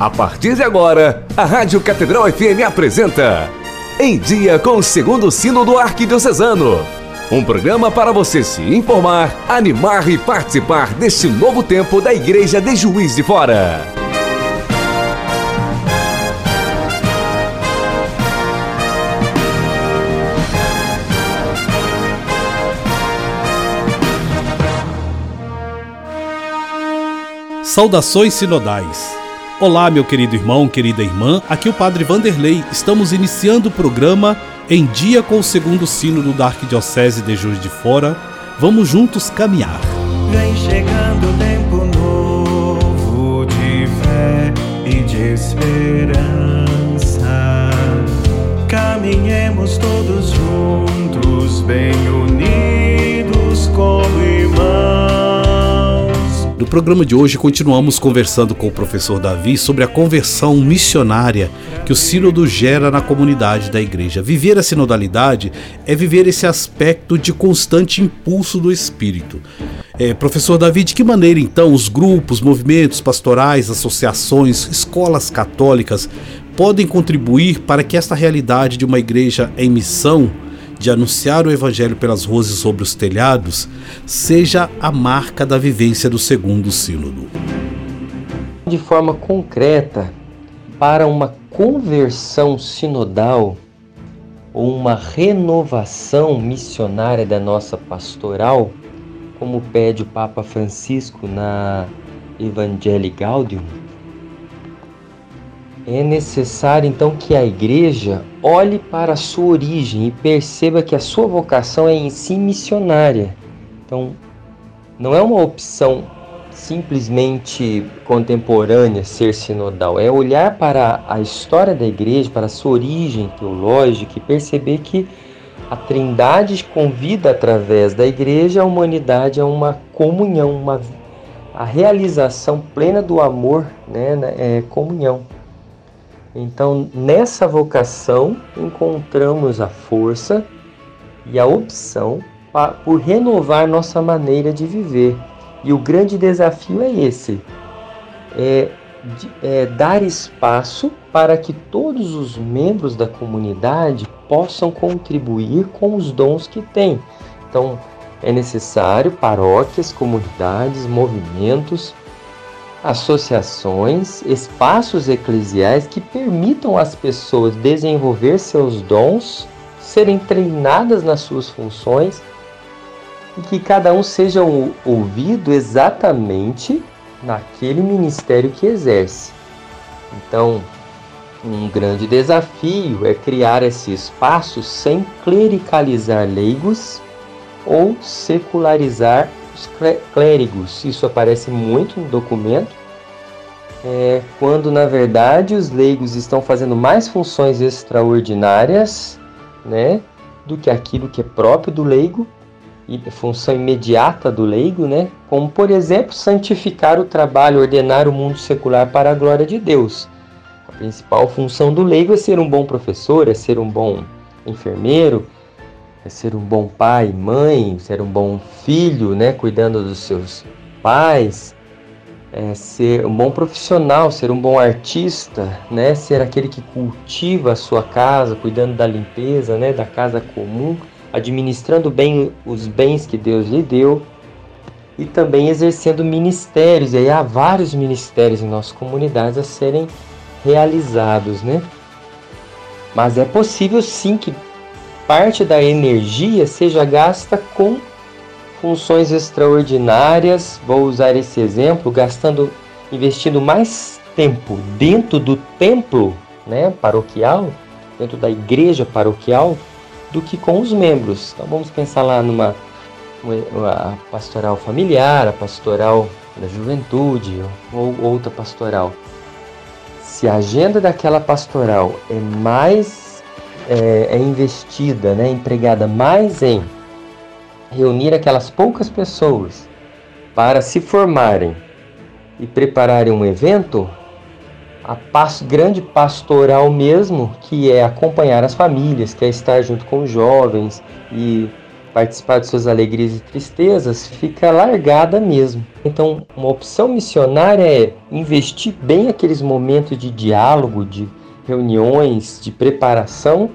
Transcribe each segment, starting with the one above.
A partir de agora, a Rádio Catedral FM apresenta Em Dia com o Segundo Sino do Arquidiocesano. Um programa para você se informar, animar e participar deste novo tempo da Igreja de Juiz de Fora. Saudações sinodais. Olá, meu querido irmão, querida irmã. Aqui é o Padre Vanderlei. Estamos iniciando o programa em dia com o segundo sínodo da Arquidiocese de Juiz de Fora. Vamos juntos caminhar. Vem chegando o tempo novo de fé e de esperança. Caminhemos todos juntos, bem unidos como irmãos. No programa de hoje continuamos conversando com o professor Davi sobre a conversão missionária que o sínodo gera na comunidade da igreja. Viver a sinodalidade é viver esse aspecto de constante impulso do espírito. É, professor Davi, de que maneira então os grupos, movimentos pastorais, associações, escolas católicas podem contribuir para que esta realidade de uma igreja em missão de anunciar o Evangelho pelas ruas e sobre os telhados seja a marca da vivência do segundo Sínodo. De forma concreta, para uma conversão sinodal ou uma renovação missionária da nossa pastoral, como pede o Papa Francisco na Evangelii Gaudium, é necessário então que a igreja olhe para a sua origem e perceba que a sua vocação é em si missionária. Então, não é uma opção simplesmente contemporânea ser sinodal, é olhar para a história da igreja, para a sua origem teológica e perceber que a Trindade convida através da igreja a humanidade a uma comunhão, uma a realização plena do amor, né, é comunhão. Então, nessa vocação, encontramos a força e a opção por renovar nossa maneira de viver. E o grande desafio é esse: é, é dar espaço para que todos os membros da comunidade possam contribuir com os dons que têm. Então, é necessário paróquias, comunidades, movimentos associações, espaços eclesiais que permitam às pessoas desenvolver seus dons, serem treinadas nas suas funções e que cada um seja ouvido exatamente naquele ministério que exerce. Então, um grande desafio é criar esse espaço sem clericalizar leigos ou secularizar os clérigos. Isso aparece muito no documento, é, quando na verdade os leigos estão fazendo mais funções extraordinárias né, do que aquilo que é próprio do leigo e função imediata do leigo, né, como por exemplo santificar o trabalho, ordenar o mundo secular para a glória de Deus. A principal função do leigo é ser um bom professor, é ser um bom enfermeiro, é ser um bom pai, mãe, ser um bom filho, né, cuidando dos seus pais, é ser um bom profissional, ser um bom artista, né, ser aquele que cultiva a sua casa, cuidando da limpeza, né, da casa comum, administrando bem os bens que Deus lhe deu e também exercendo ministérios. E aí há vários ministérios em nossas comunidades a serem realizados, né? Mas é possível sim que parte da energia seja gasta com funções extraordinárias. Vou usar esse exemplo, gastando, investindo mais tempo dentro do templo, né, paroquial, dentro da igreja paroquial, do que com os membros. Então vamos pensar lá numa uma pastoral familiar, a pastoral da juventude ou outra pastoral. Se a agenda daquela pastoral é mais é, é investida, né, empregada mais em reunir aquelas poucas pessoas para se formarem e prepararem um evento, a pas, grande pastoral mesmo, que é acompanhar as famílias, que é estar junto com os jovens e participar de suas alegrias e tristezas, fica largada mesmo. Então, uma opção missionária é investir bem aqueles momentos de diálogo, de reuniões, de preparação,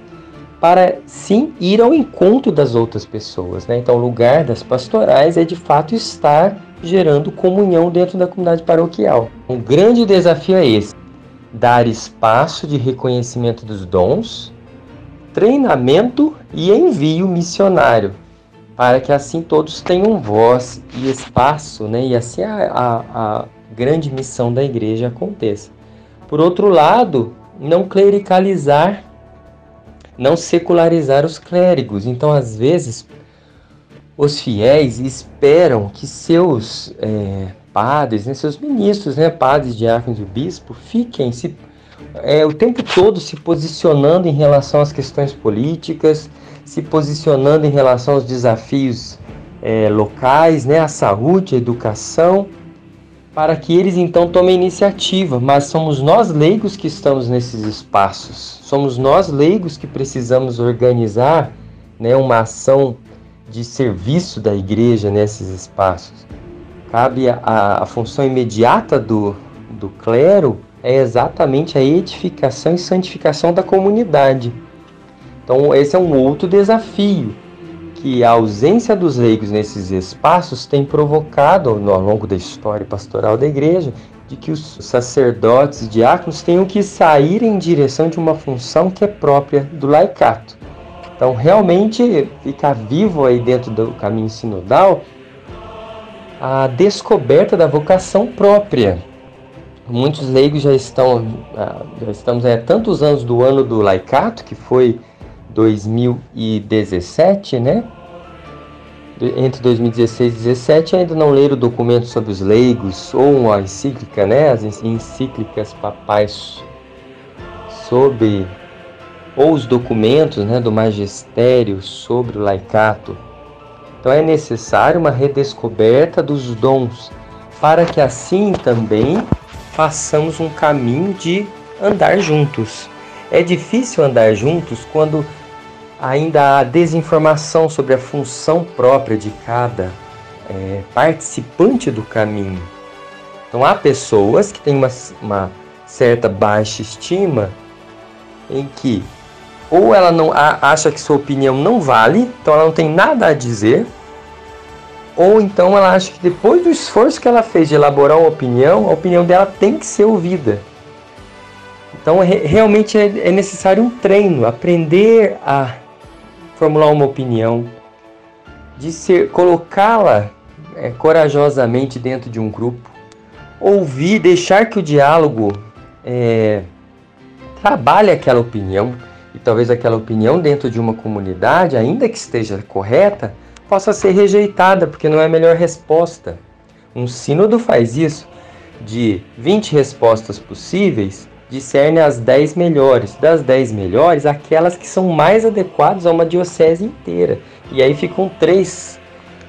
para sim ir ao encontro das outras pessoas. Né? Então, o lugar das pastorais é de fato estar gerando comunhão dentro da comunidade paroquial. Um grande desafio é esse: dar espaço de reconhecimento dos dons, treinamento e envio missionário, para que assim todos tenham voz e espaço, né? e assim a, a, a grande missão da igreja aconteça. Por outro lado, não clericalizar, não secularizar os clérigos. Então, às vezes, os fiéis esperam que seus é, padres, né, seus ministros, né, padres, diáconos e bispo, fiquem se, é, o tempo todo se posicionando em relação às questões políticas, se posicionando em relação aos desafios é, locais, né, à saúde, à educação, para que eles então tomem iniciativa. Mas somos nós leigos que estamos nesses espaços, somos nós leigos que precisamos organizar né, uma ação de serviço da igreja nesses espaços. Cabe a, a função imediata do, do clero é exatamente a edificação e santificação da comunidade. Então, esse é um outro desafio que a ausência dos leigos nesses espaços tem provocado ao longo da história pastoral da igreja de que os sacerdotes e diáconos tenham que sair em direção de uma função que é própria do laicato. Então, realmente ficar vivo aí dentro do caminho sinodal a descoberta da vocação própria. Muitos leigos já estão, ah, já estamos há tantos anos do ano do laicato, que foi 2017, né? Entre 2016 e 2017 ainda não leram o documento sobre os leigos ou a encíclica, né? As encíclicas papais sobre ou os documentos né, do magistério sobre o laicato. Então é necessário uma redescoberta dos dons, para que assim também façamos um caminho de andar juntos. É difícil andar juntos quando ainda há desinformação sobre a função própria de cada é, participante do caminho. Então há pessoas que têm uma, uma certa baixa estima em que ou ela não acha que sua opinião não vale, então ela não tem nada a dizer, ou então ela acha que depois do esforço que ela fez de elaborar uma opinião, a opinião dela tem que ser ouvida. Então realmente é, é necessário um treino, aprender a formular uma opinião, de ser colocá-la é, corajosamente dentro de um grupo, ouvir, deixar que o diálogo é, trabalhe aquela opinião e talvez aquela opinião dentro de uma comunidade, ainda que esteja correta, possa ser rejeitada porque não é a melhor resposta. Um sínodo faz isso. De 20 respostas possíveis, discerne as 10 melhores. Das 10 melhores, aquelas que são mais adequadas a uma diocese inteira. E aí ficam três.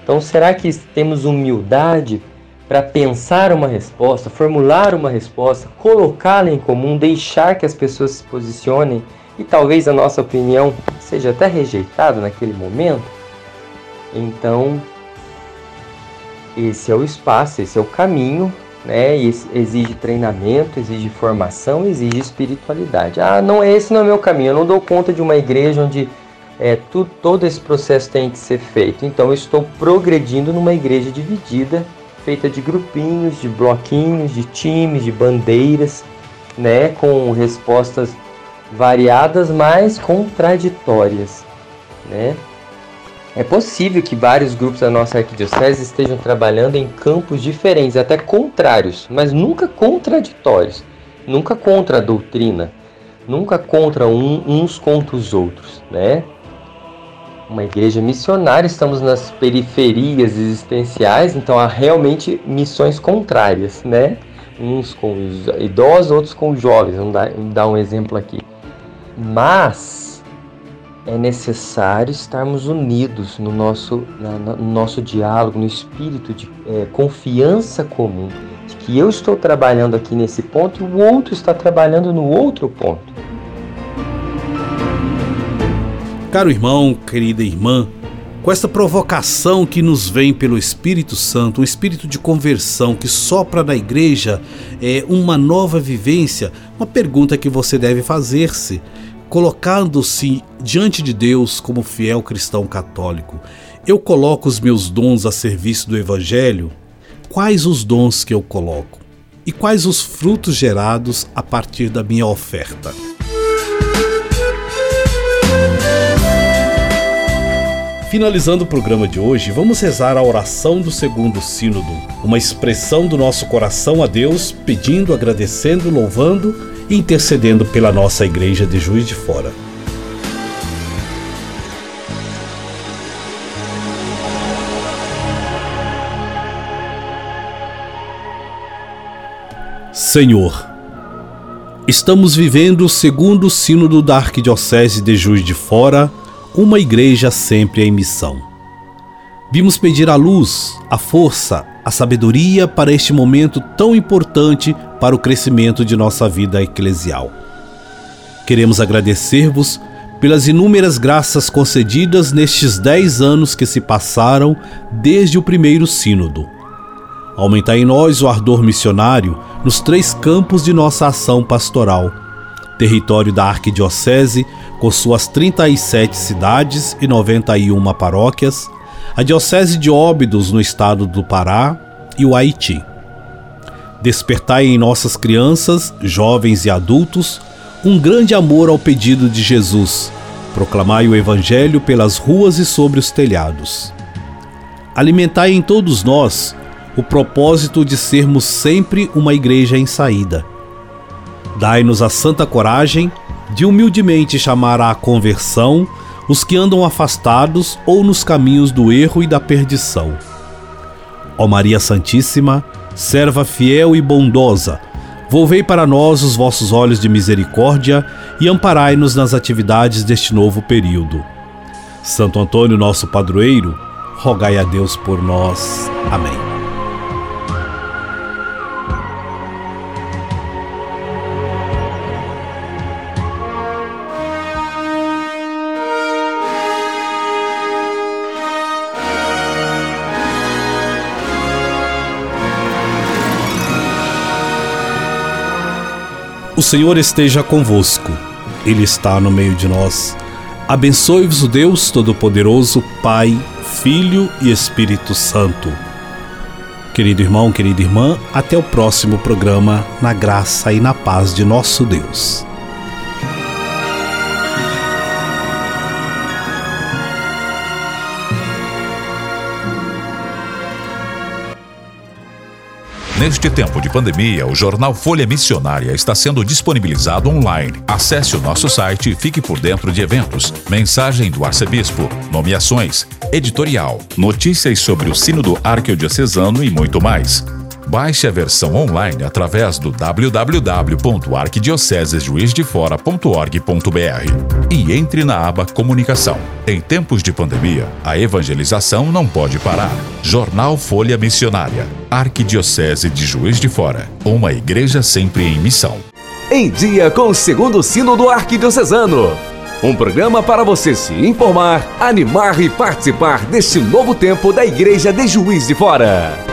Então, será que temos humildade para pensar uma resposta, formular uma resposta, colocá-la em comum, deixar que as pessoas se posicionem e talvez a nossa opinião seja até rejeitada naquele momento, então esse é o espaço, esse é o caminho, né? exige treinamento, exige formação, exige espiritualidade. Ah, não esse não é meu caminho. Eu não dou conta de uma igreja onde é, tu, todo esse processo tem que ser feito. Então eu estou progredindo numa igreja dividida, feita de grupinhos, de bloquinhos, de times, de bandeiras, né? Com respostas variadas, mas contraditórias, né? É possível que vários grupos da nossa arquidiocese estejam trabalhando em campos diferentes, até contrários, mas nunca contraditórios, nunca contra a doutrina, nunca contra um, uns contra os outros, né? Uma igreja missionária, estamos nas periferias existenciais, então há realmente missões contrárias, né? Uns com os idosos, outros com os jovens. Vamos dar, vamos dar um exemplo aqui. Mas é necessário estarmos unidos no nosso, no nosso diálogo, no espírito de é, confiança comum, de que eu estou trabalhando aqui nesse ponto e o outro está trabalhando no outro ponto. Caro irmão, querida irmã, com essa provocação que nos vem pelo Espírito Santo, um espírito de conversão que sopra na igreja é uma nova vivência, uma pergunta que você deve fazer-se, colocando-se diante de Deus como fiel cristão católico. Eu coloco os meus dons a serviço do evangelho? Quais os dons que eu coloco? E quais os frutos gerados a partir da minha oferta? Finalizando o programa de hoje, vamos rezar a oração do segundo sínodo, uma expressão do nosso coração a Deus, pedindo, agradecendo, louvando intercedendo pela nossa igreja de Juiz de Fora. Senhor, estamos vivendo o segundo sínodo da Arquidiocese de Juiz de Fora uma igreja sempre em missão. Vimos pedir a luz, a força, a sabedoria para este momento tão importante para o crescimento de nossa vida eclesial. Queremos agradecer-vos pelas inúmeras graças concedidas nestes dez anos que se passaram desde o primeiro Sínodo. Aumentar em nós o ardor missionário nos três campos de nossa ação pastoral: território da Arquidiocese, com suas 37 cidades e 91 paróquias, a Diocese de Óbidos no estado do Pará e o Haiti. Despertai em nossas crianças, jovens e adultos um grande amor ao pedido de Jesus. Proclamai o Evangelho pelas ruas e sobre os telhados. Alimentai em todos nós o propósito de sermos sempre uma igreja em saída. Dai-nos a santa coragem de humildemente chamar à conversão os que andam afastados ou nos caminhos do erro e da perdição. Ó Maria Santíssima, serva fiel e bondosa, volvei para nós os vossos olhos de misericórdia e amparai-nos nas atividades deste novo período. Santo Antônio, nosso padroeiro, rogai a Deus por nós. Amém. O Senhor esteja convosco, Ele está no meio de nós. Abençoe-vos o Deus Todo-Poderoso, Pai, Filho e Espírito Santo. Querido irmão, querida irmã, até o próximo programa, na graça e na paz de nosso Deus. Neste tempo de pandemia, o jornal Folha Missionária está sendo disponibilizado online. Acesse o nosso site e fique por dentro de eventos, mensagem do arcebispo, nomeações, editorial, notícias sobre o Sínodo Arquidiocesano e muito mais. Baixe a versão online através do www.arquidiocesesjuizdefora.org.br e entre na aba Comunicação. Em tempos de pandemia, a evangelização não pode parar. Jornal Folha Missionária, Arquidiocese de Juiz de Fora, uma igreja sempre em missão. Em dia com o segundo sino do Arquidiocesano. Um programa para você se informar, animar e participar deste novo tempo da Igreja de Juiz de Fora.